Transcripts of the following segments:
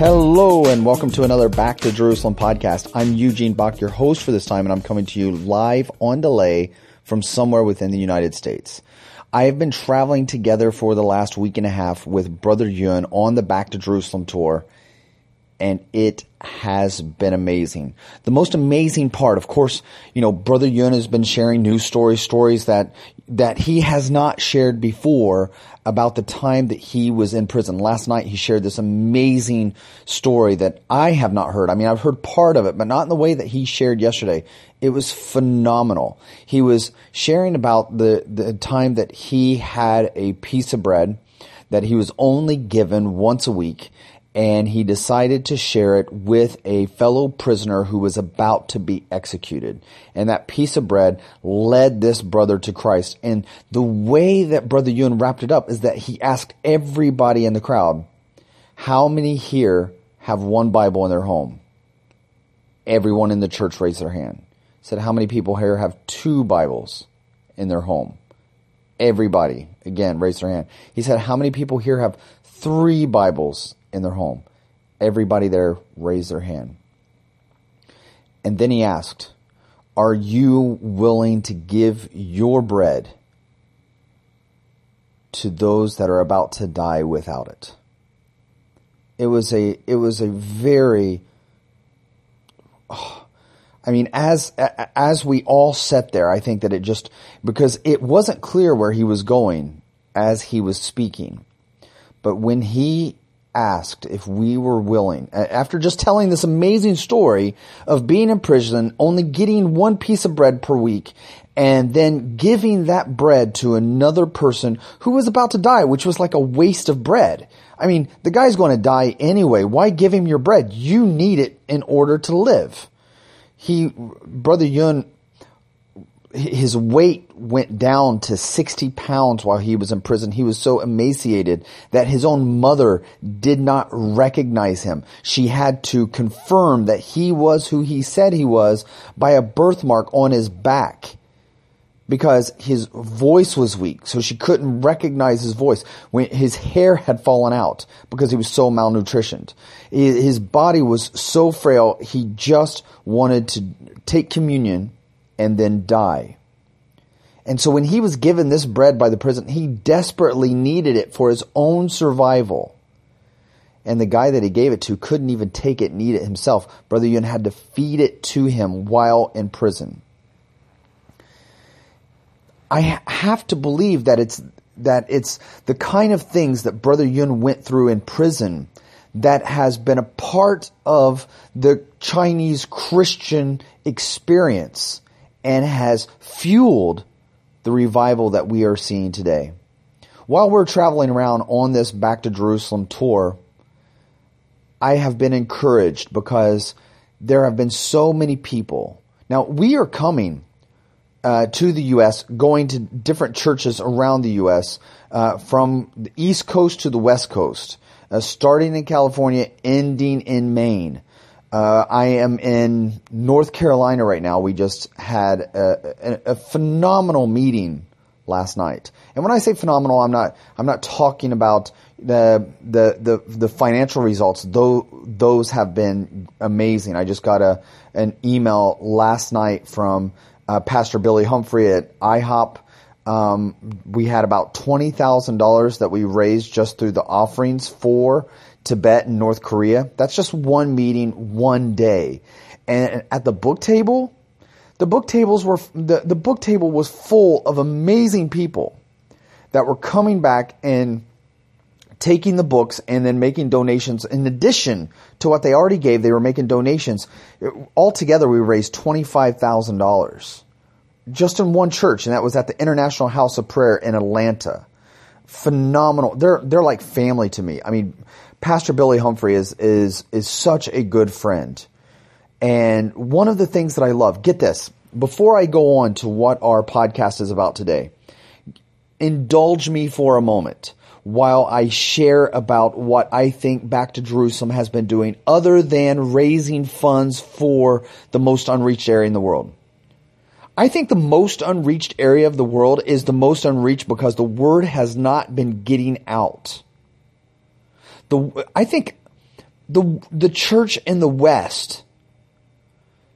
Hello and welcome to another Back to Jerusalem podcast. I'm Eugene Bach, your host for this time, and I'm coming to you live on delay from somewhere within the United States. I have been traveling together for the last week and a half with Brother Yun on the Back to Jerusalem tour, and it has been amazing. The most amazing part, of course, you know, Brother Yun has been sharing news stories, stories that, that he has not shared before about the time that he was in prison. Last night he shared this amazing story that I have not heard. I mean, I've heard part of it, but not in the way that he shared yesterday. It was phenomenal. He was sharing about the, the time that he had a piece of bread that he was only given once a week and he decided to share it with a fellow prisoner who was about to be executed. And that piece of bread led this brother to Christ. And the way that Brother Yun wrapped it up is that he asked everybody in the crowd, how many here have one Bible in their home? Everyone in the church raised their hand. He said, how many people here have two Bibles in their home? Everybody, again, raised their hand. He said, how many people here have three Bibles in their home. Everybody there raised their hand. And then he asked, Are you willing to give your bread to those that are about to die without it? It was a, it was a very, oh, I mean, as, as we all sat there, I think that it just, because it wasn't clear where he was going as he was speaking. But when he asked if we were willing, after just telling this amazing story of being in prison, only getting one piece of bread per week, and then giving that bread to another person who was about to die, which was like a waste of bread. I mean, the guy's going to die anyway. Why give him your bread? You need it in order to live. He, Brother Yun his weight went down to 60 pounds while he was in prison. He was so emaciated that his own mother did not recognize him. She had to confirm that he was who he said he was by a birthmark on his back because his voice was weak. So she couldn't recognize his voice when his hair had fallen out because he was so malnutritioned. His body was so frail. He just wanted to take communion and then die. And so when he was given this bread by the prison, he desperately needed it for his own survival. And the guy that he gave it to couldn't even take it and eat it himself. Brother Yun had to feed it to him while in prison. I have to believe that it's that it's the kind of things that Brother Yun went through in prison that has been a part of the Chinese Christian experience and has fueled the revival that we are seeing today. While we're traveling around on this Back to Jerusalem tour, I have been encouraged because there have been so many people. Now, we are coming uh, to the U.S., going to different churches around the U.S., uh, from the East Coast to the West Coast, uh, starting in California, ending in Maine. Uh, I am in North Carolina right now. We just had a, a, a, phenomenal meeting last night. And when I say phenomenal, I'm not I'm not talking about the the the, the financial results. Though those have been amazing. I just got a an email last night from uh, Pastor Billy Humphrey at IHOP. Um, we had about twenty thousand dollars that we raised just through the offerings for Tibet and North Korea. That's just one meeting, one day. And at the book table, the book tables were the, the book table was full of amazing people that were coming back and taking the books and then making donations in addition to what they already gave they were making donations altogether we raised $25,000 just in one church and that was at the International House of Prayer in Atlanta phenomenal. They're they're like family to me. I mean, Pastor Billy Humphrey is is is such a good friend. And one of the things that I love, get this, before I go on to what our podcast is about today, indulge me for a moment while I share about what I think Back to Jerusalem has been doing other than raising funds for the most unreached area in the world. I think the most unreached area of the world is the most unreached because the word has not been getting out. The, I think the, the church in the West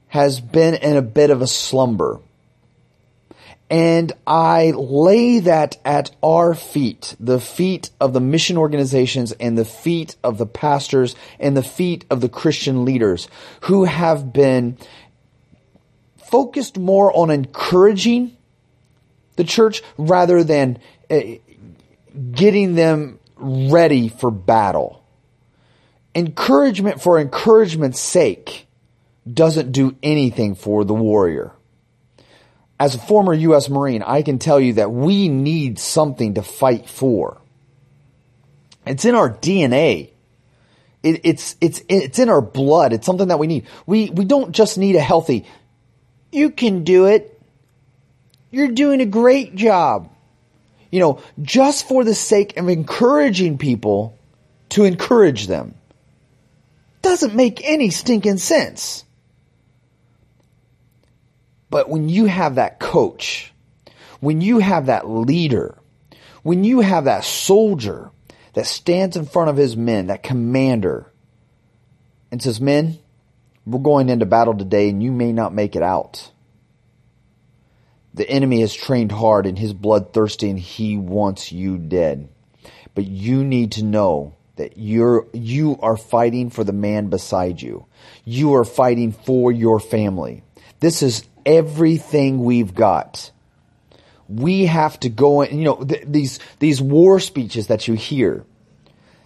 has been in a bit of a slumber. And I lay that at our feet, the feet of the mission organizations and the feet of the pastors and the feet of the Christian leaders who have been focused more on encouraging the church rather than uh, getting them ready for battle. Encouragement for encouragement's sake doesn't do anything for the warrior. As a former U.S. Marine, I can tell you that we need something to fight for. It's in our DNA. It, it's, it's, it's in our blood. It's something that we need. We, we don't just need a healthy, you can do it. You're doing a great job. You know, just for the sake of encouraging people to encourage them. Doesn't make any stinking sense. But when you have that coach, when you have that leader, when you have that soldier that stands in front of his men, that commander, and says, Men, we're going into battle today and you may not make it out. The enemy has trained hard and he's bloodthirsty and he wants you dead. But you need to know that you're, you are fighting for the man beside you. You are fighting for your family. This is everything we've got. We have to go in, you know, th- these, these war speeches that you hear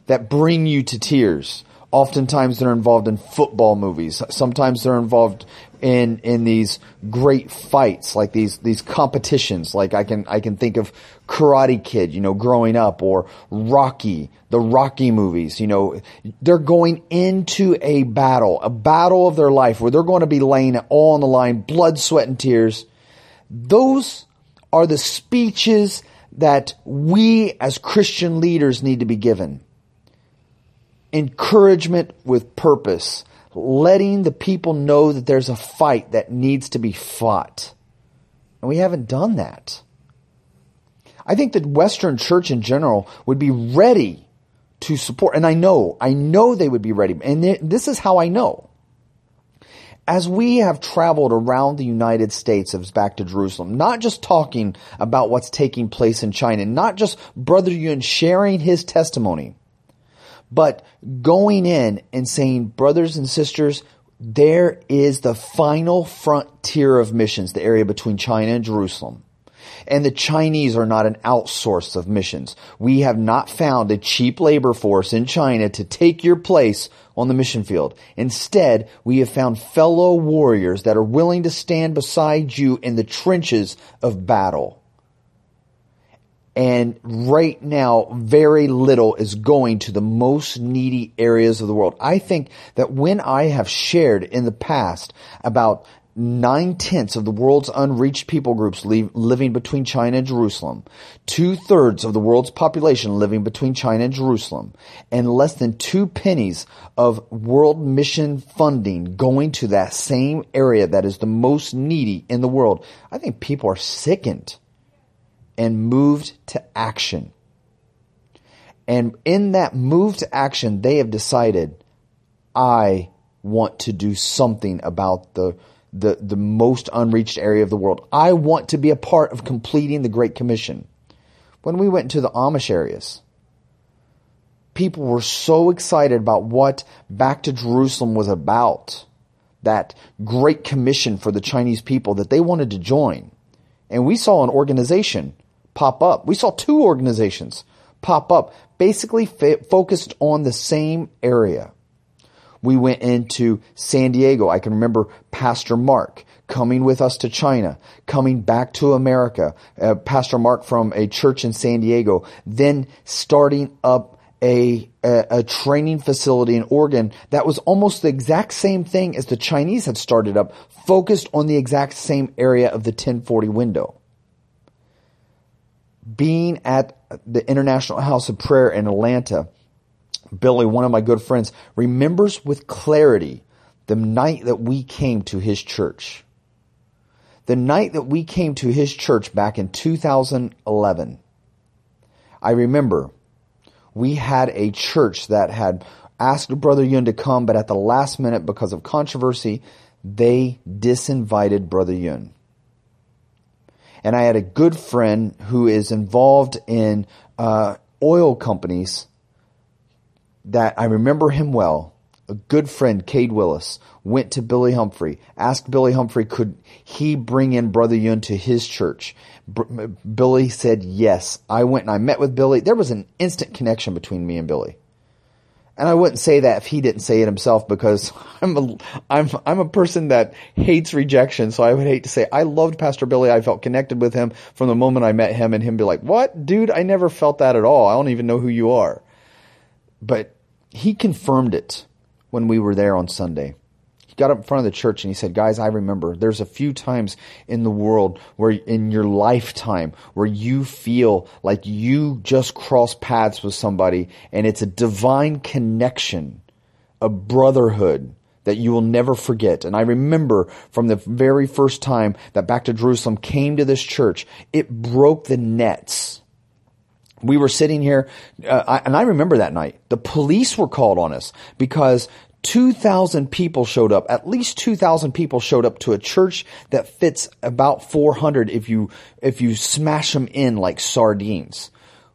that bring you to tears. Oftentimes they're involved in football movies. Sometimes they're involved in, in these great fights, like these, these competitions. Like I can, I can think of Karate Kid, you know, growing up or Rocky, the Rocky movies, you know, they're going into a battle, a battle of their life where they're going to be laying it all on the line, blood, sweat, and tears. Those are the speeches that we as Christian leaders need to be given encouragement with purpose, letting the people know that there's a fight that needs to be fought. And we haven't done that. I think that Western church in general would be ready to support, and I know, I know they would be ready, and this is how I know. As we have traveled around the United States as back to Jerusalem, not just talking about what's taking place in China, not just Brother Yun sharing his testimony, but going in and saying, brothers and sisters, there is the final frontier of missions, the area between China and Jerusalem. And the Chinese are not an outsource of missions. We have not found a cheap labor force in China to take your place on the mission field. Instead, we have found fellow warriors that are willing to stand beside you in the trenches of battle. And right now, very little is going to the most needy areas of the world. I think that when I have shared in the past about nine tenths of the world's unreached people groups living between China and Jerusalem, two thirds of the world's population living between China and Jerusalem, and less than two pennies of world mission funding going to that same area that is the most needy in the world. I think people are sickened and moved to action. And in that move to action, they have decided, I want to do something about the, the, the most unreached area of the world. I want to be a part of completing the Great Commission. When we went to the Amish areas, people were so excited about what Back to Jerusalem was about, that Great Commission for the Chinese people, that they wanted to join. And we saw an organization pop up. We saw two organizations pop up, basically focused on the same area. We went into San Diego. I can remember Pastor Mark coming with us to China, coming back to America, uh, Pastor Mark from a church in San Diego, then starting up a, a, a training facility in Oregon that was almost the exact same thing as the Chinese had started up, focused on the exact same area of the 1040 window. Being at the International House of Prayer in Atlanta, Billy, one of my good friends, remembers with clarity the night that we came to his church. The night that we came to his church back in 2011. I remember we had a church that had asked Brother Yun to come, but at the last minute, because of controversy, they disinvited Brother Yun. And I had a good friend who is involved in uh, oil companies that I remember him well. A good friend, Cade Willis, went to Billy Humphrey, asked Billy Humphrey, could he bring in Brother Yun to his church? Billy said yes. I went and I met with Billy. There was an instant connection between me and Billy. And I wouldn't say that if he didn't say it himself because I'm a, I'm, I'm a person that hates rejection. So I would hate to say I loved Pastor Billy. I felt connected with him from the moment I met him and him be like, what dude? I never felt that at all. I don't even know who you are. But he confirmed it when we were there on Sunday. Got up in front of the church and he said, Guys, I remember there's a few times in the world where in your lifetime where you feel like you just cross paths with somebody and it's a divine connection, a brotherhood that you will never forget. And I remember from the very first time that Back to Jerusalem came to this church, it broke the nets we were sitting here, uh, I, and I remember that night. The police were called on us because 2,000 people showed up. At least 2,000 people showed up to a church that fits about 400 if you, if you smash them in like sardines.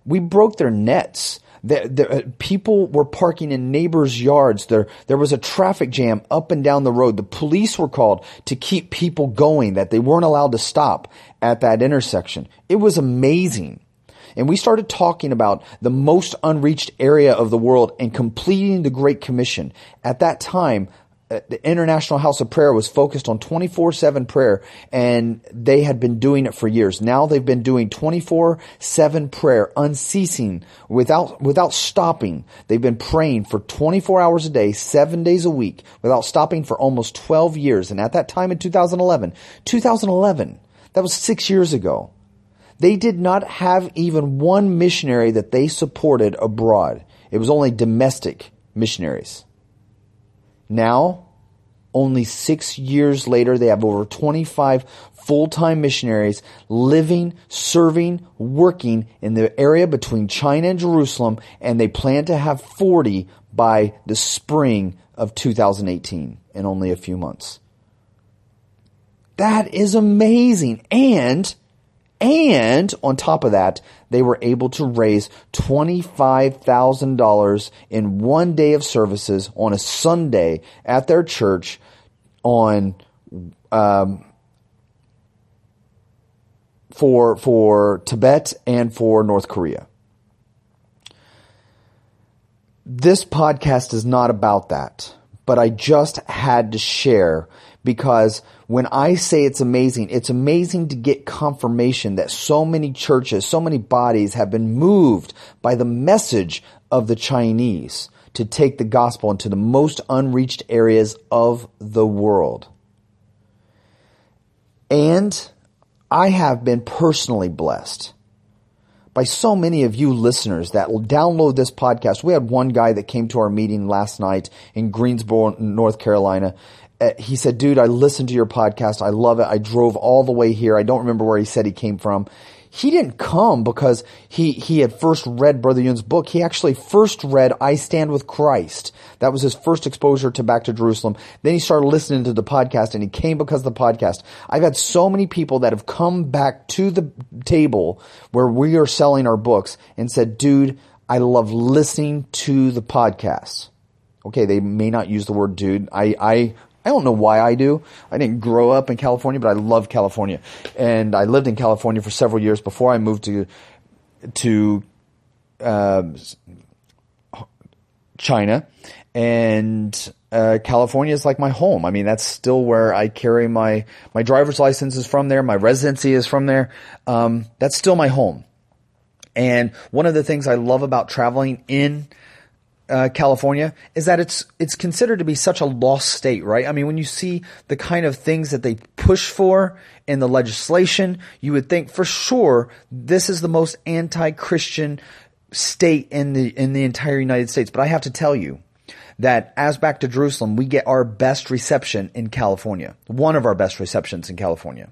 We broke their nets. The, the, uh, people were parking in neighbors' yards. There, there was a traffic jam up and down the road. The police were called to keep people going, that they weren't allowed to stop at that intersection. It was amazing and we started talking about the most unreached area of the world and completing the Great Commission. At that time, uh, the International House of Prayer was focused on 24-7 prayer and they had been doing it for years. Now they've been doing 24-7 prayer unceasing without, without stopping. They've been praying for 24 hours a day, seven days a week without stopping for almost 12 years. And at that time in 2011, 2011, that was six years ago. They did not have even one missionary that they supported abroad. It was only domestic missionaries. Now, only six years later, they have over 25 full-time missionaries living, serving, working in the area between China and Jerusalem, and they plan to have 40 by the spring of 2018 in only a few months. That is amazing. And and on top of that, they were able to raise $25,000 in one day of services on a Sunday at their church on, um, for, for Tibet and for North Korea. This podcast is not about that, but I just had to share because when I say it's amazing, it's amazing to get confirmation that so many churches, so many bodies have been moved by the message of the Chinese to take the gospel into the most unreached areas of the world. And I have been personally blessed by so many of you listeners that will download this podcast. We had one guy that came to our meeting last night in Greensboro, North Carolina, Uh, he said, dude, I listened to your podcast. I love it. I drove all the way here. I don't remember where he said he came from. He didn't come because he, he had first read Brother Yun's book. He actually first read I Stand with Christ. That was his first exposure to Back to Jerusalem. Then he started listening to the podcast and he came because of the podcast. I've had so many people that have come back to the table where we are selling our books and said, dude, I love listening to the podcast. Okay, they may not use the word dude. I, I I don't know why I do. I didn't grow up in California, but I love California. And I lived in California for several years before I moved to, to, uh, China. And, uh, California is like my home. I mean, that's still where I carry my my driver's license is from there. My residency is from there. Um, that's still my home. And one of the things I love about traveling in uh, California is that it's it's considered to be such a lost state, right? I mean, when you see the kind of things that they push for in the legislation, you would think for sure this is the most anti-Christian state in the in the entire United States. But I have to tell you that as back to Jerusalem, we get our best reception in California. One of our best receptions in California.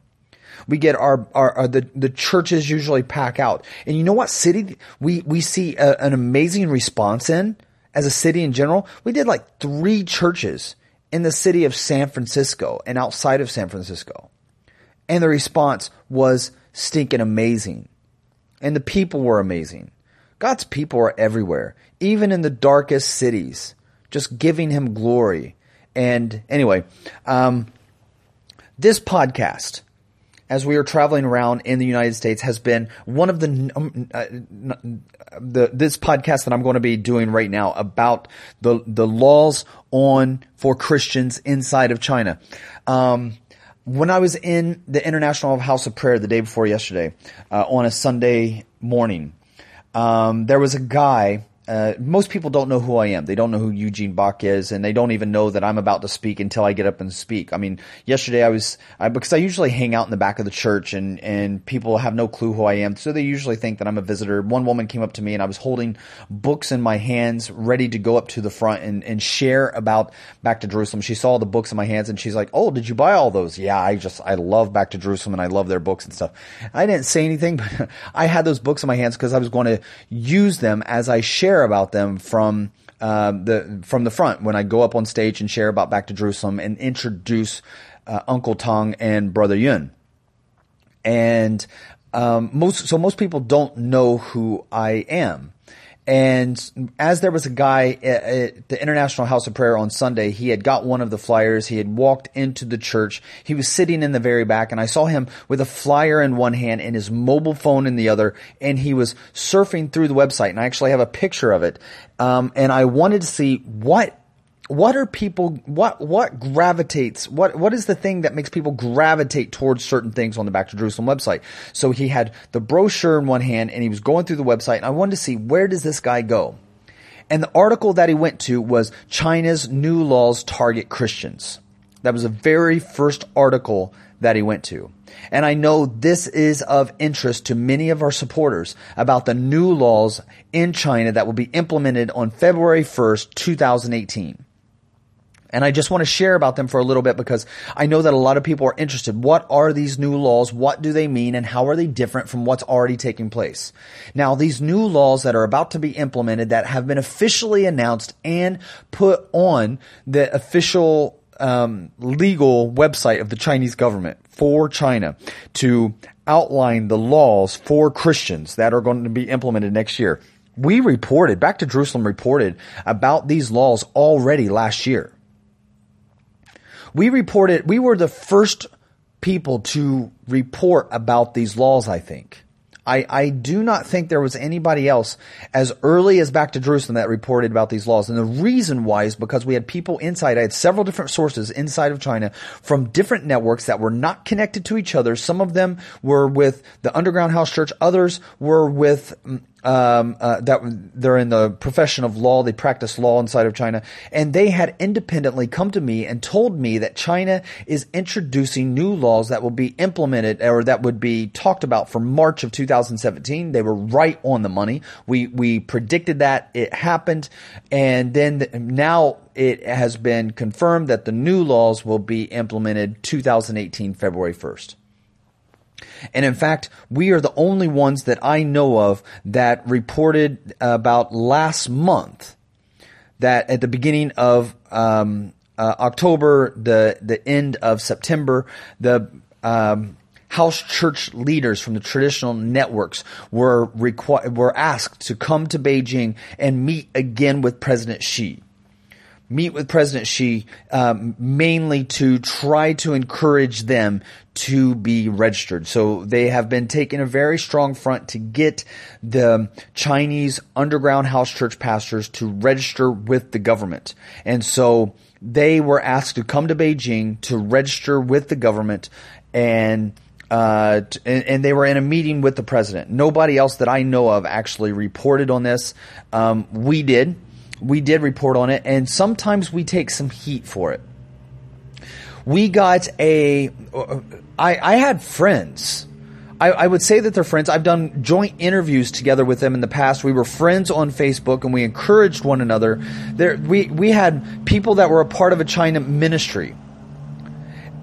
We get our, our, our, the the churches usually pack out, and you know what city we we see a, an amazing response in as a city in general. We did like three churches in the city of San Francisco and outside of San Francisco, and the response was stinking amazing, and the people were amazing. God's people are everywhere, even in the darkest cities, just giving Him glory. And anyway, um, this podcast as we are traveling around in the United States has been one of the, um, uh, the this podcast that I'm going to be doing right now about the the laws on for Christians inside of China. Um, when I was in the International House of Prayer the day before yesterday, uh, on a Sunday morning, um, there was a guy uh, most people don't know who I am. They don't know who Eugene Bach is, and they don't even know that I'm about to speak until I get up and speak. I mean, yesterday I was I, because I usually hang out in the back of the church, and and people have no clue who I am, so they usually think that I'm a visitor. One woman came up to me, and I was holding books in my hands, ready to go up to the front and and share about Back to Jerusalem. She saw the books in my hands, and she's like, "Oh, did you buy all those?" Yeah, I just I love Back to Jerusalem, and I love their books and stuff. I didn't say anything, but I had those books in my hands because I was going to use them as I share share about them from uh, the from the front when I go up on stage and share about Back to Jerusalem and introduce uh, Uncle Tong and Brother Yun. And um, most so most people don't know who I am. And as there was a guy at, the International House of Prayer on Sunday, he had got one of the flyers. He had walked into the church. He was sitting in the very back and I saw him with a flyer in one hand and his mobile phone in the other. And he was surfing through the website and I actually have a picture of it. Um, and I wanted to see what what are people what what gravitates what what is the thing that makes people gravitate towards certain things on the back to jerusalem website? So he had the brochure in one hand and he was going through the website and i wanted to see where does this guy go? And the article that he went to was china's new laws target christians. That was the very first article that he went to. And I know this is of interest to many of our supporters about the new laws in China that will be implemented on February 1st, 2018. And I just want to share about them for a little bit because I know that a lot of people are interested. What are these new laws? What do they mean? And how are they different from what's already taking place? Now, these new laws that are about to be implemented that have been officially announced and put on the official um, legal website of the Chinese government for China to outline the laws for Christians that are going to be implemented next year. We reported, Back to Jerusalem reported about these laws already last year. We reported, we were the first people to report about these laws, I think. I, I do not think there was anybody else as early as back to Jerusalem that reported about these laws. And the reason why is because we had people inside. I had several different sources inside of China from different networks that were not connected to each other. Some of them were with the Underground House Church. Others were with mm, um, uh, that they're in the profession of law. They practice law inside of China, and they had independently come to me and told me that China is introducing new laws that will be implemented or that would be talked about for March of 2017. They were right on the money. We we predicted that it happened, and then now it has been confirmed that the new laws will be implemented 2018 February 1st. And in fact, we are the only ones that I know of that reported about last month that at the beginning of um, uh, October, the the end of September, the um, house church leaders from the traditional networks were requ- were asked to come to Beijing and meet again with President Xi. Meet with President Xi um, mainly to try to encourage them to be registered. So they have been taking a very strong front to get the Chinese underground house church pastors to register with the government. And so they were asked to come to Beijing to register with the government and uh, and, and, they were in a meeting with the president. Nobody else that I know of actually reported on this. Um, we did. We did report on it, and sometimes we take some heat for it. We got a. I, I had friends. I, I would say that they're friends. I've done joint interviews together with them in the past. We were friends on Facebook, and we encouraged one another. There, we we had people that were a part of a China ministry,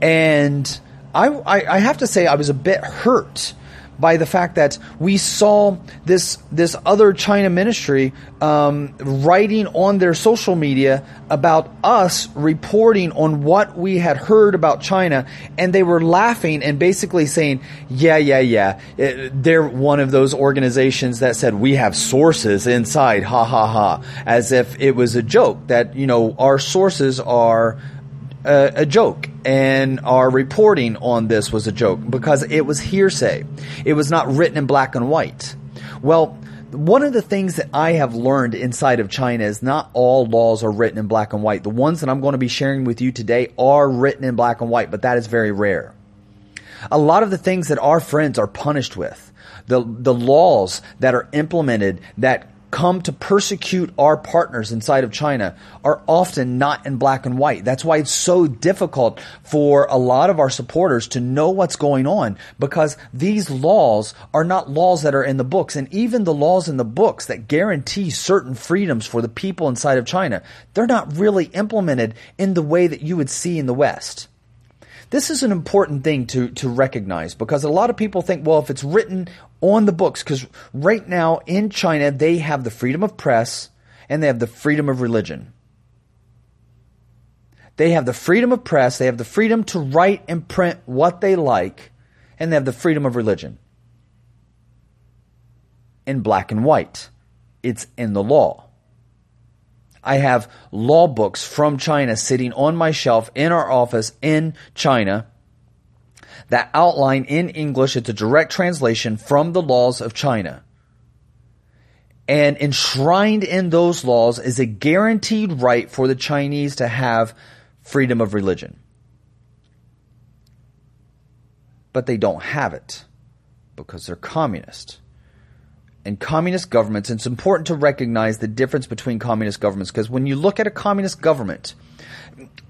and I, I, I have to say I was a bit hurt by the fact that we saw this this other China ministry um, writing on their social media about us reporting on what we had heard about China, and they were laughing and basically saying, "Yeah, yeah, yeah, it, they're one of those organizations that said we have sources inside, ha ha ha," as if it was a joke that you know our sources are a, a, joke, and our reporting on this was a joke because it was hearsay. It was not written in black and white. Well, one of the things that I have learned inside of China is not all laws are written in black and white. The ones that I'm going to be sharing with you today are written in black and white, but that is very rare. A lot of the things that our friends are punished with, the, the laws that are implemented that come to persecute our partners inside of China are often not in black and white. That's why it's so difficult for a lot of our supporters to know what's going on because these laws are not laws that are in the books. And even the laws in the books that guarantee certain freedoms for the people inside of China, they're not really implemented in the way that you would see in the West. This is an important thing to, to recognize because a lot of people think, well, if it's written on the books, because right now in China, they have the freedom of press and they have the freedom of religion. They have the freedom of press, they have the freedom to write and print what they like, and they have the freedom of religion. In black and white, it's in the law. I have law books from China sitting on my shelf in our office in China that outline in English, it's a direct translation from the laws of China. And enshrined in those laws is a guaranteed right for the Chinese to have freedom of religion. But they don't have it because they're communist and communist governments, it's important to recognize the difference between communist governments because when you look at a communist government,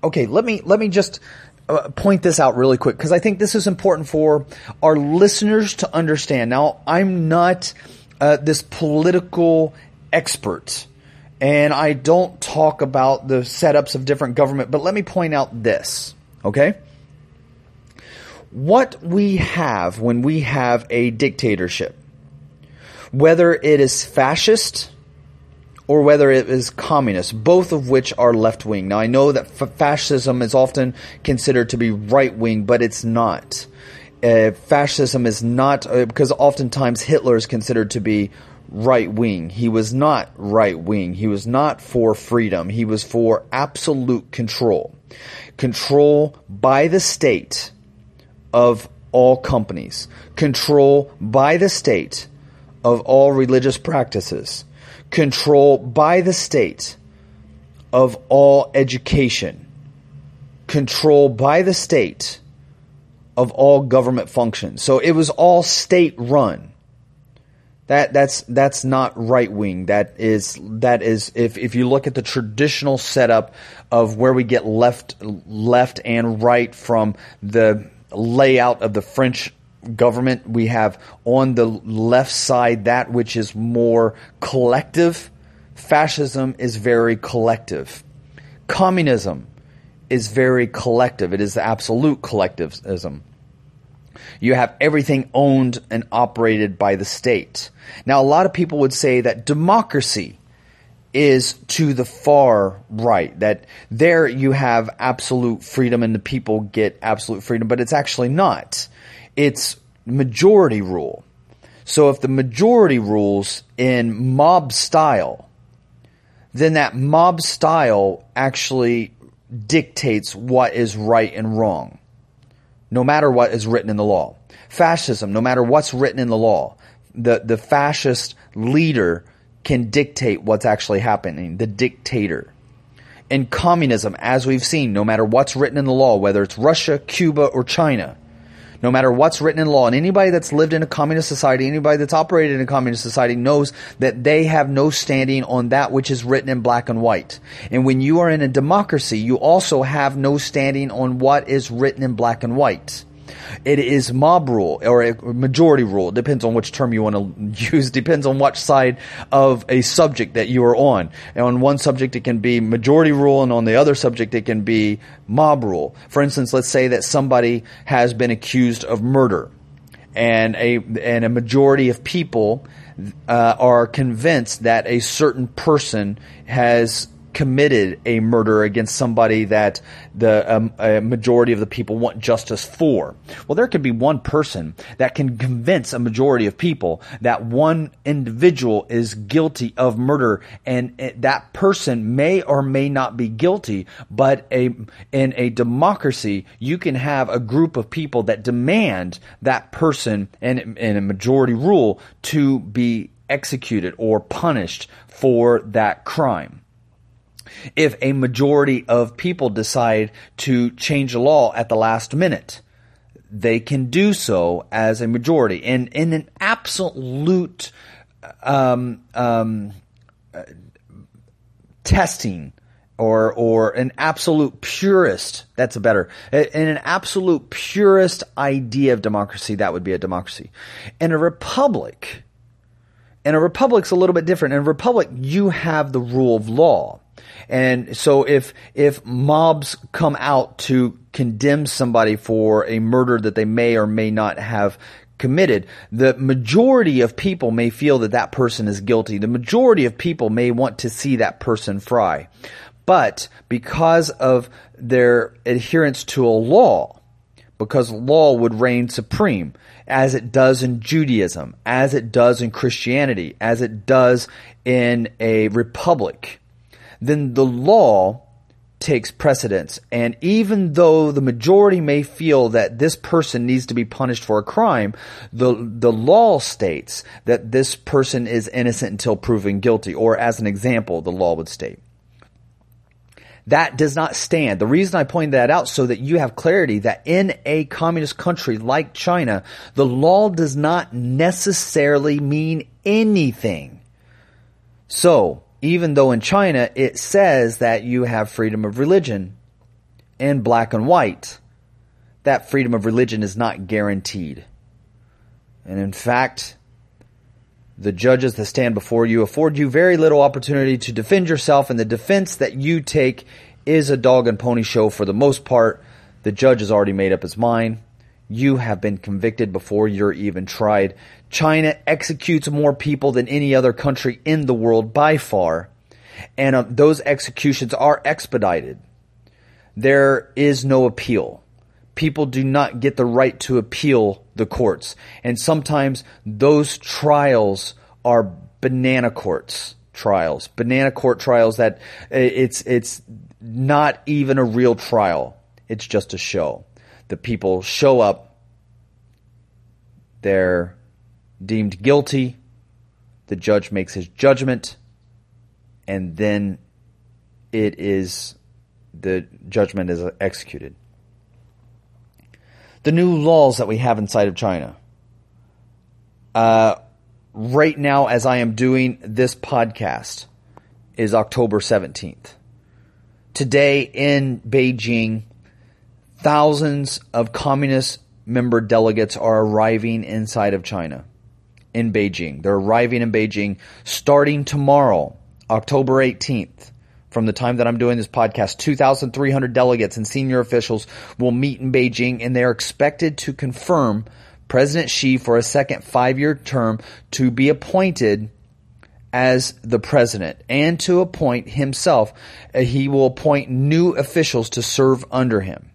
okay, let me let me just uh, point this out really quick because I think this is important for our listeners to understand. Now, I'm not uh, this political expert, and I don't talk about the setups of different government, but let me point out this, okay? What we have when we have a dictatorship whether it is fascist or whether it is communist, both of which are left wing. Now, I know that f- fascism is often considered to be right wing, but it's not. Uh, fascism is not, uh, because oftentimes Hitler is considered to be right wing. He was not right wing. He was not for freedom. He was for absolute control. Control by the state of all companies. Control by the state of all religious practices, control by the state of all education, control by the state of all government functions. So it was all state run. That that's that's not right wing. That is that is if if you look at the traditional setup of where we get left left and right from the layout of the French government. We have on the left side that which is more collective. Fascism is very collective. Communism is very collective. It is absolute collectivism. You have everything owned and operated by the state. Now, a lot of people would say that democracy is to the far right, that there you have absolute freedom and the people get absolute freedom, but it's actually not it's majority rule. So if the majority rules in mob style, then that mob style actually dictates what is right and wrong, no matter what is written in the law. Fascism, no matter what's written in the law, the, the fascist leader can dictate what's actually happening, the dictator. In communism, as we've seen, no matter what's written in the law, whether it's Russia, Cuba, or China, no matter what's written in law, and anybody that's lived in a communist society, anybody that's operated in a communist society knows that they have no standing on that which is written in black and white. And when you are in a democracy, you also have no standing on what is written in black and white. It is mob rule or a majority rule. Depends on which term you want to use. Depends on which side of a subject that you are on. And on one subject, it can be majority rule, and on the other subject, it can be mob rule. For instance, let's say that somebody has been accused of murder, and a and a majority of people uh, are convinced that a certain person has committed a murder against somebody that the um, majority of the people want justice for. Well, there could be one person that can convince a majority of people that one individual is guilty of murder, and that person may or may not be guilty. But a in a democracy, you can have a group of people that demand that person, and in a majority rule, to be executed or punished for that crime if a majority of people decide to change the law at the last minute. They can do so as a majority. And in an absolute um, um, uh, testing or or an absolute purist that's a better in an absolute purist idea of democracy that would be a democracy in a republic in a republic's a little bit different in a republic you have the rule of law and so if, if mobs come out to condemn somebody for a murder that they may or may not have committed, the majority of people may feel that that person is guilty. The majority of people may want to see that person fry. But because of their adherence to a law, because law would reign supreme, as it does in Judaism, as it does in Christianity, as it does in a republic, then the law takes precedence. And even though the majority may feel that this person needs to be punished for a crime, the, the law states that this person is innocent until proven guilty. Or as an example, the law would state. That does not stand. The reason I point that out so that you have clarity that in a communist country like China, the law does not necessarily mean anything. So, even though in China it says that you have freedom of religion in black and white, that freedom of religion is not guaranteed. And in fact, the judges that stand before you afford you very little opportunity to defend yourself, and the defense that you take is a dog and pony show for the most part. The judge has already made up his mind. You have been convicted before you're even tried. China executes more people than any other country in the world by far, and uh, those executions are expedited. There is no appeal. People do not get the right to appeal the courts, and sometimes those trials are banana courts trials, banana court trials that uh, it's it's not even a real trial. It's just a show. The people show up. They're deemed guilty, the judge makes his judgment, and then it is the judgment is executed. The new laws that we have inside of China. Uh, right now, as I am doing this podcast, is October 17th. Today in Beijing, thousands of communist member delegates are arriving inside of China in Beijing. They're arriving in Beijing starting tomorrow, October 18th. From the time that I'm doing this podcast, 2,300 delegates and senior officials will meet in Beijing and they are expected to confirm President Xi for a second five year term to be appointed as the president and to appoint himself. Uh, he will appoint new officials to serve under him.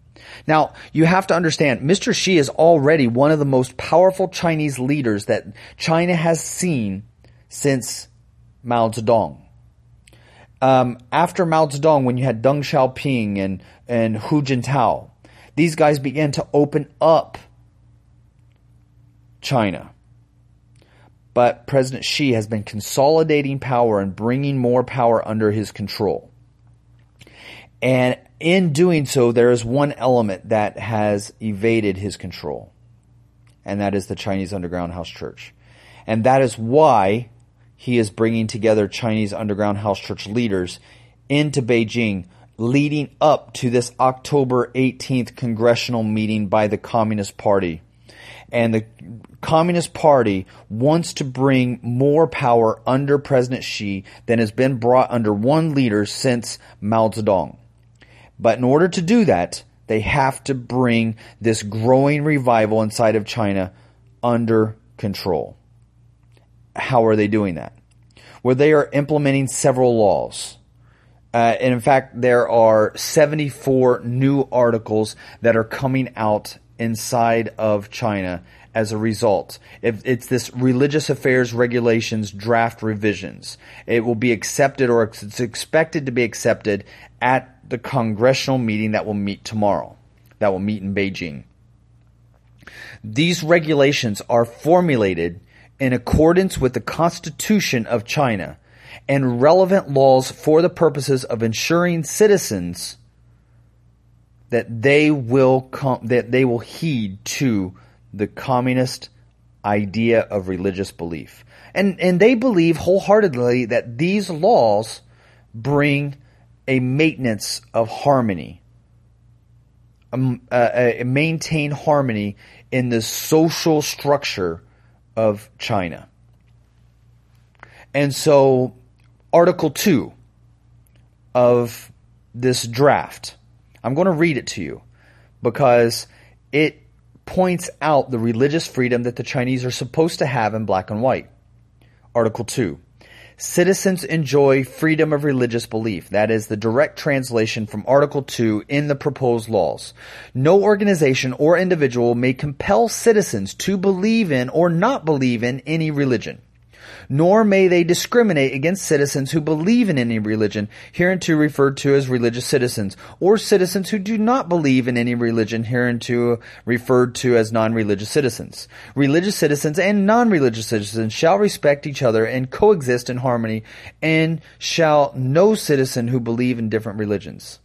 Now, you have to understand, Mr. Xi is already one of the most powerful Chinese leaders that China has seen since Mao Zedong. um, after Mao Zedong, when you had Deng Xiaoping and, and Hu Jintao, these guys began to open up China. But President Xi has been consolidating power and bringing more power under his control. And in doing so, there is one element that has evaded his control, and that is the Chinese Underground House Church. And that is why he is bringing together Chinese Underground House Church leaders into Beijing leading up to this October 18th congressional meeting by the Communist Party. And the Communist Party wants to bring more power under President Xi than has been brought under one leader since Mao Zedong. But in order to do that, they have to bring this growing revival inside of China under control. How are they doing that? Well, they are implementing several laws. Uh, and in fact, there are 74 new articles that are coming out inside of China as a result. It's this religious affairs regulations draft revisions, it will be accepted or it's expected to be accepted at the congressional meeting that will meet tomorrow, that will meet in Beijing. These regulations are formulated in accordance with the Constitution of China and relevant laws for the purposes of ensuring citizens that they will com- that they will heed to the communist idea of religious belief. And and they believe wholeheartedly that these laws bring a maintenance of harmony, uh, maintain harmony in the social structure of China. And so, Article 2 of this draft, I'm going to read it to you because it points out the religious freedom that the Chinese are supposed to have in black and white. Article 2. Citizens enjoy freedom of religious belief. That is the direct translation from Article 2 in the proposed laws. No organization or individual may compel citizens to believe in or not believe in any religion nor may they discriminate against citizens who believe in any religion, hereunto referred to as religious citizens, or citizens who do not believe in any religion, hereunto referred to as non-religious citizens. Religious citizens and non-religious citizens shall respect each other and coexist in harmony, and shall no citizen who believe in different religions.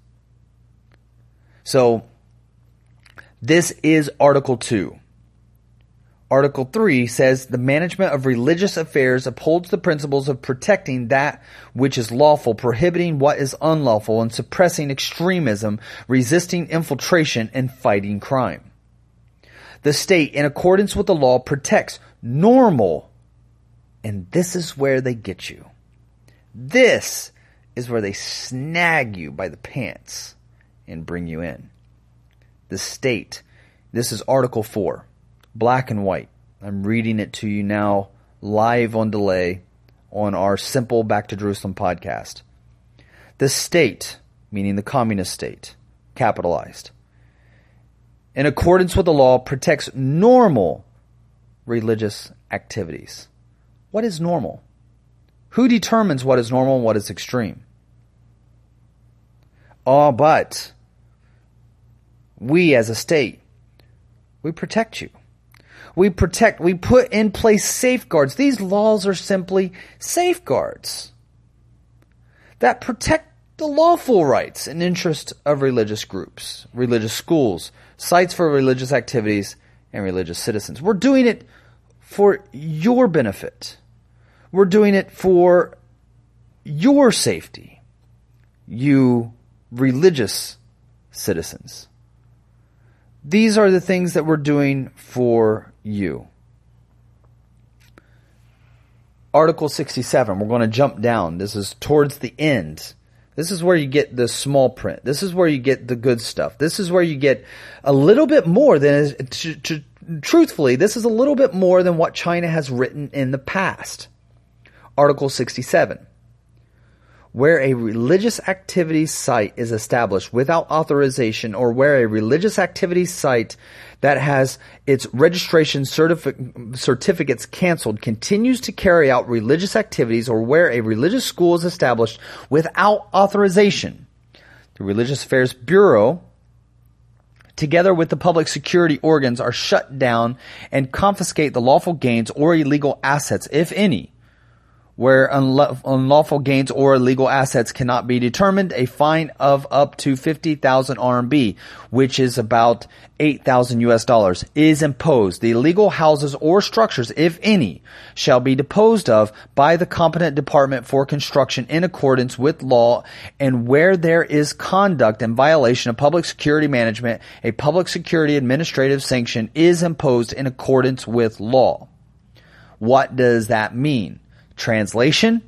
So, this is Article 2. Article 3 says the management of religious affairs upholds the principles of protecting that which is lawful, prohibiting what is unlawful, and suppressing extremism, resisting infiltration, and fighting crime. The state, in accordance with the law, protects normal, and this is where they get you. This is where they snag you by the pants and bring you in. The state, this is Article 4 black and white. I'm reading it to you now live on delay on our simple Back to Jerusalem podcast. The state, meaning the communist state, capitalized, in accordance with the law, protects normal religious activities. What is normal? Who determines what is normal and what is extreme? Oh, but we as a state, we protect you. We protect, we put in place safeguards. These laws are simply safeguards that protect the lawful rights and interests of religious groups, religious schools, sites for religious activities, and religious citizens. We're doing it for your benefit. We're doing it for your safety, you religious citizens. These are the things that we're doing for you. Article 67, we're going to jump down. This is towards the end. This is where you get the small print. This is where you get the good stuff. This is where you get a little bit more than, to, truthfully, this is a little bit more than what China has written in the past. Article 67. Where a religious activity site is established without authorization or where a religious activity site that has its registration certifi- certificates canceled continues to carry out religious activities or where a religious school is established without authorization. The Religious Affairs Bureau together with the public security organs are shut down and confiscate the lawful gains or illegal assets, if any, where unlawful gains or illegal assets cannot be determined, a fine of up to 50,000 RMB, which is about 8,000 US dollars, is imposed. The illegal houses or structures, if any, shall be disposed of by the competent department for construction in accordance with law, and where there is conduct in violation of public security management, a public security administrative sanction is imposed in accordance with law. What does that mean? Translation,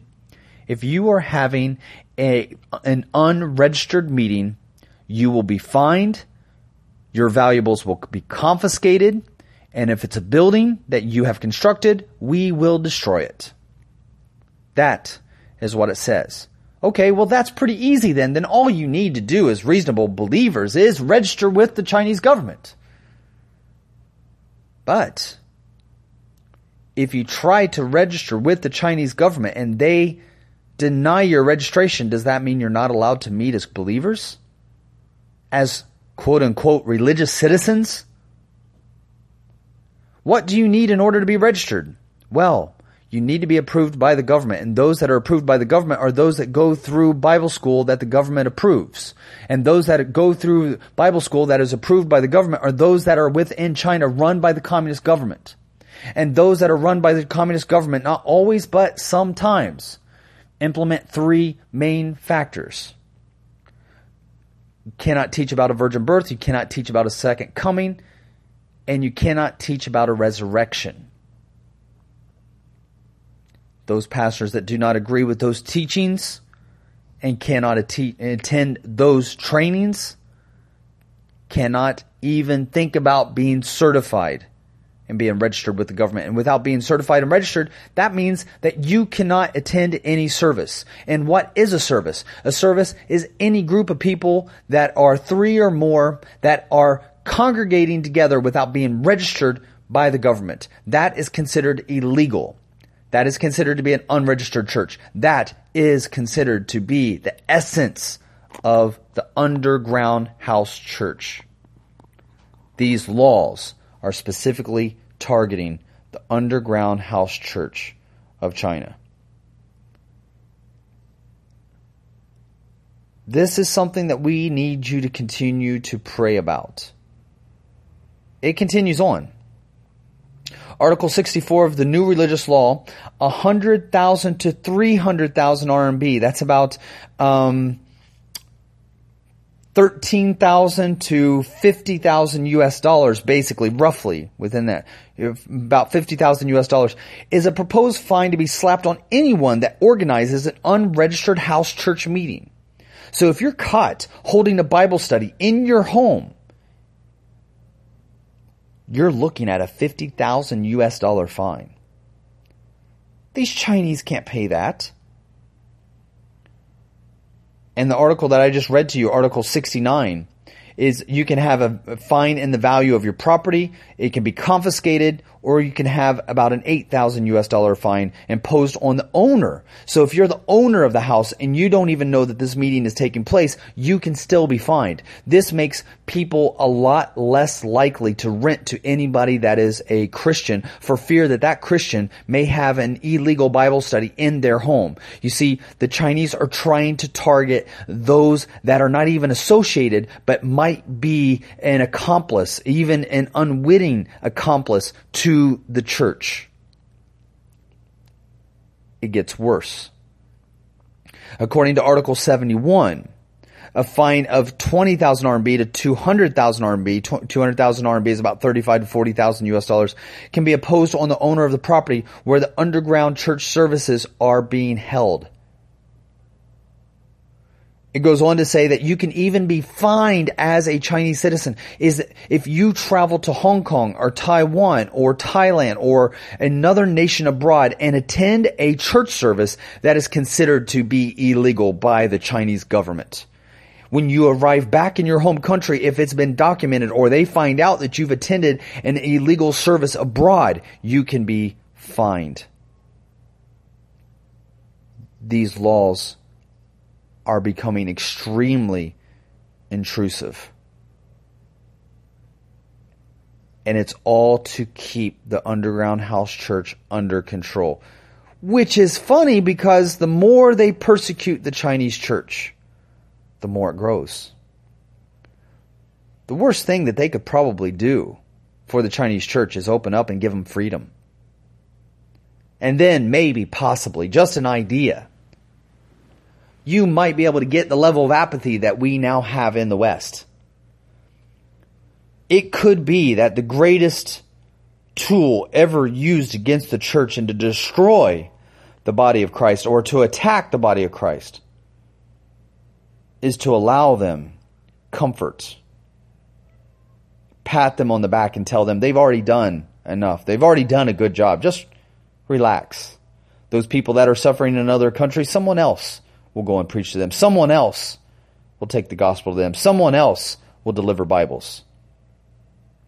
if you are having a, an unregistered meeting, you will be fined, your valuables will be confiscated, and if it's a building that you have constructed, we will destroy it. That is what it says. Okay, well that's pretty easy then. Then all you need to do as reasonable believers is register with the Chinese government. But if you try to register with the Chinese government and they deny your registration, does that mean you're not allowed to meet as believers? As quote unquote religious citizens? What do you need in order to be registered? Well, you need to be approved by the government, and those that are approved by the government are those that go through Bible school that the government approves. And those that go through Bible school that is approved by the government are those that are within China run by the communist government and those that are run by the communist government, not always, but sometimes, implement three main factors. You cannot teach about a virgin birth, you cannot teach about a second coming, and you cannot teach about a resurrection. Those pastors that do not agree with those teachings and cannot attend those trainings cannot even think about being certified and being registered with the government. And without being certified and registered, that means that you cannot attend any service. And what is a service? A service is any group of people that are three or more that are congregating together without being registered by the government. That is considered illegal. That is considered to be an unregistered church. That is considered to be the essence of the underground house church. These laws are specifically targeting the underground house church of China. This is something that we need you to continue to pray about. It continues on. Article 64 of the new religious law, 100,000 to 300,000 RMB. That's about um, 13,000 to 50,000 US dollars, basically, roughly within that, about 50,000 US dollars, is a proposed fine to be slapped on anyone that organizes an unregistered house church meeting. So if you're caught holding a Bible study in your home, you're looking at a 50,000 US dollar fine. These Chinese can't pay that. And the article that I just read to you, Article 69, is you can have a fine in the value of your property. It can be confiscated or you can have about an 8,000 US dollar fine imposed on the owner. So if you're the owner of the house and you don't even know that this meeting is taking place, you can still be fined. This makes people a lot less likely to rent to anybody that is a Christian for fear that that Christian may have an illegal Bible study in their home. You see, the Chinese are trying to target those that are not even associated but might be an accomplice, even an unwitting accomplice to to the church. It gets worse. According to Article 71, a fine of 20,000 RMB to 200,000 RMB, 200,000 RMB is about 35 to 40,000 US dollars, can be imposed on the owner of the property where the underground church services are being held. It goes on to say that you can even be fined as a Chinese citizen is if you travel to Hong Kong or Taiwan or Thailand or another nation abroad and attend a church service that is considered to be illegal by the Chinese government. When you arrive back in your home country, if it's been documented or they find out that you've attended an illegal service abroad, you can be fined. These laws are becoming extremely intrusive. And it's all to keep the underground house church under control. Which is funny because the more they persecute the Chinese church, the more it grows. The worst thing that they could probably do for the Chinese church is open up and give them freedom. And then maybe, possibly, just an idea you might be able to get the level of apathy that we now have in the West. It could be that the greatest tool ever used against the church and to destroy the body of Christ or to attack the body of Christ is to allow them comfort. Pat them on the back and tell them they've already done enough. They've already done a good job. Just relax. Those people that are suffering in another country, someone else will go and preach to them. Someone else will take the gospel to them. Someone else will deliver Bibles.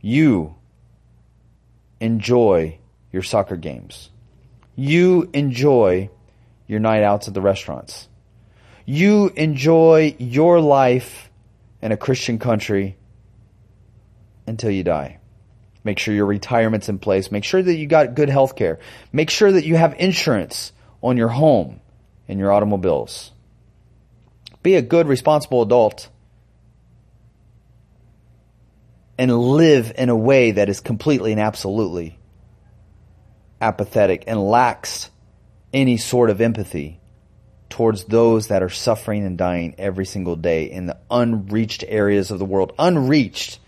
You enjoy your soccer games. You enjoy your night outs at the restaurants. You enjoy your life in a Christian country until you die. Make sure your retirement's in place. Make sure that you got good health care. Make sure that you have insurance on your home and your automobiles. Be a good, responsible adult and live in a way that is completely and absolutely apathetic and lacks any sort of empathy towards those that are suffering and dying every single day in the unreached areas of the world. Unreached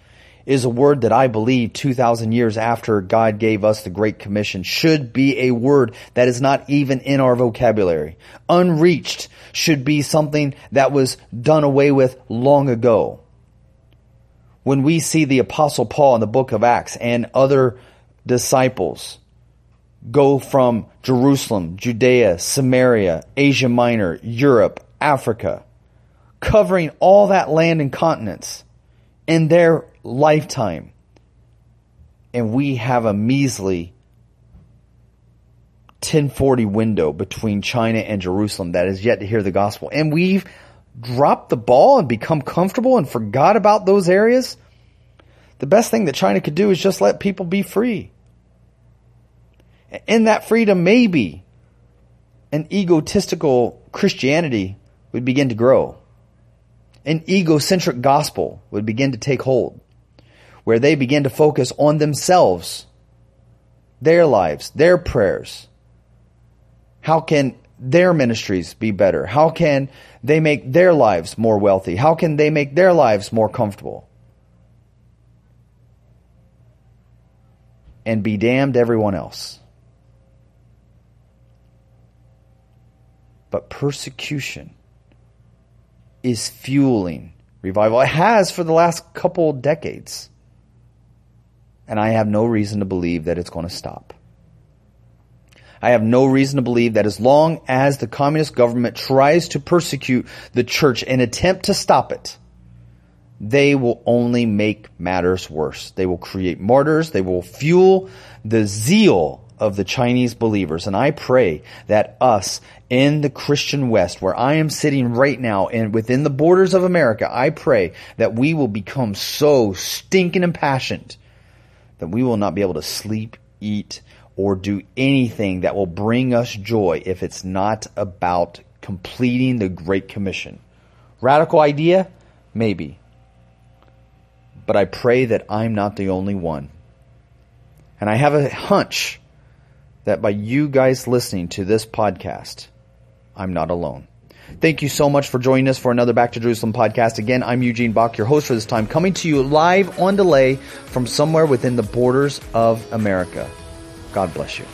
is a word that I believe 2,000 years after God gave us the Great Commission should be a word that is not even in our vocabulary. Unreached should be something that was done away with long ago. When we see the apostle Paul in the book of Acts and other disciples go from Jerusalem, Judea, Samaria, Asia Minor, Europe, Africa, covering all that land and continents in their lifetime. And we have a measly 1040 window between China and Jerusalem that is yet to hear the gospel. And we've dropped the ball and become comfortable and forgot about those areas. The best thing that China could do is just let people be free. In that freedom, maybe an egotistical Christianity would begin to grow. An egocentric gospel would begin to take hold where they begin to focus on themselves, their lives, their prayers. How can their ministries be better? How can they make their lives more wealthy? How can they make their lives more comfortable? And be damned everyone else. But persecution is fueling revival. It has for the last couple decades and I have no reason to believe that it's going to stop. I have no reason to believe that as long as the communist government tries to persecute the church and attempt to stop it, they will only make matters worse. They will create martyrs. They will fuel the zeal of the Chinese believers. And I pray that us in the Christian West, where I am sitting right now and within the borders of America, I pray that we will become so stinking impassioned we will not be able to sleep, eat, or do anything that will bring us joy if it's not about completing the Great Commission. Radical idea? Maybe. But I pray that I'm not the only one. And I have a hunch that by you guys listening to this podcast, I'm not alone. Thank you so much for joining us for another Back to Jerusalem podcast. Again, I'm Eugene Bach, your host for this time, coming to you live on delay from somewhere within the borders of America. God bless you.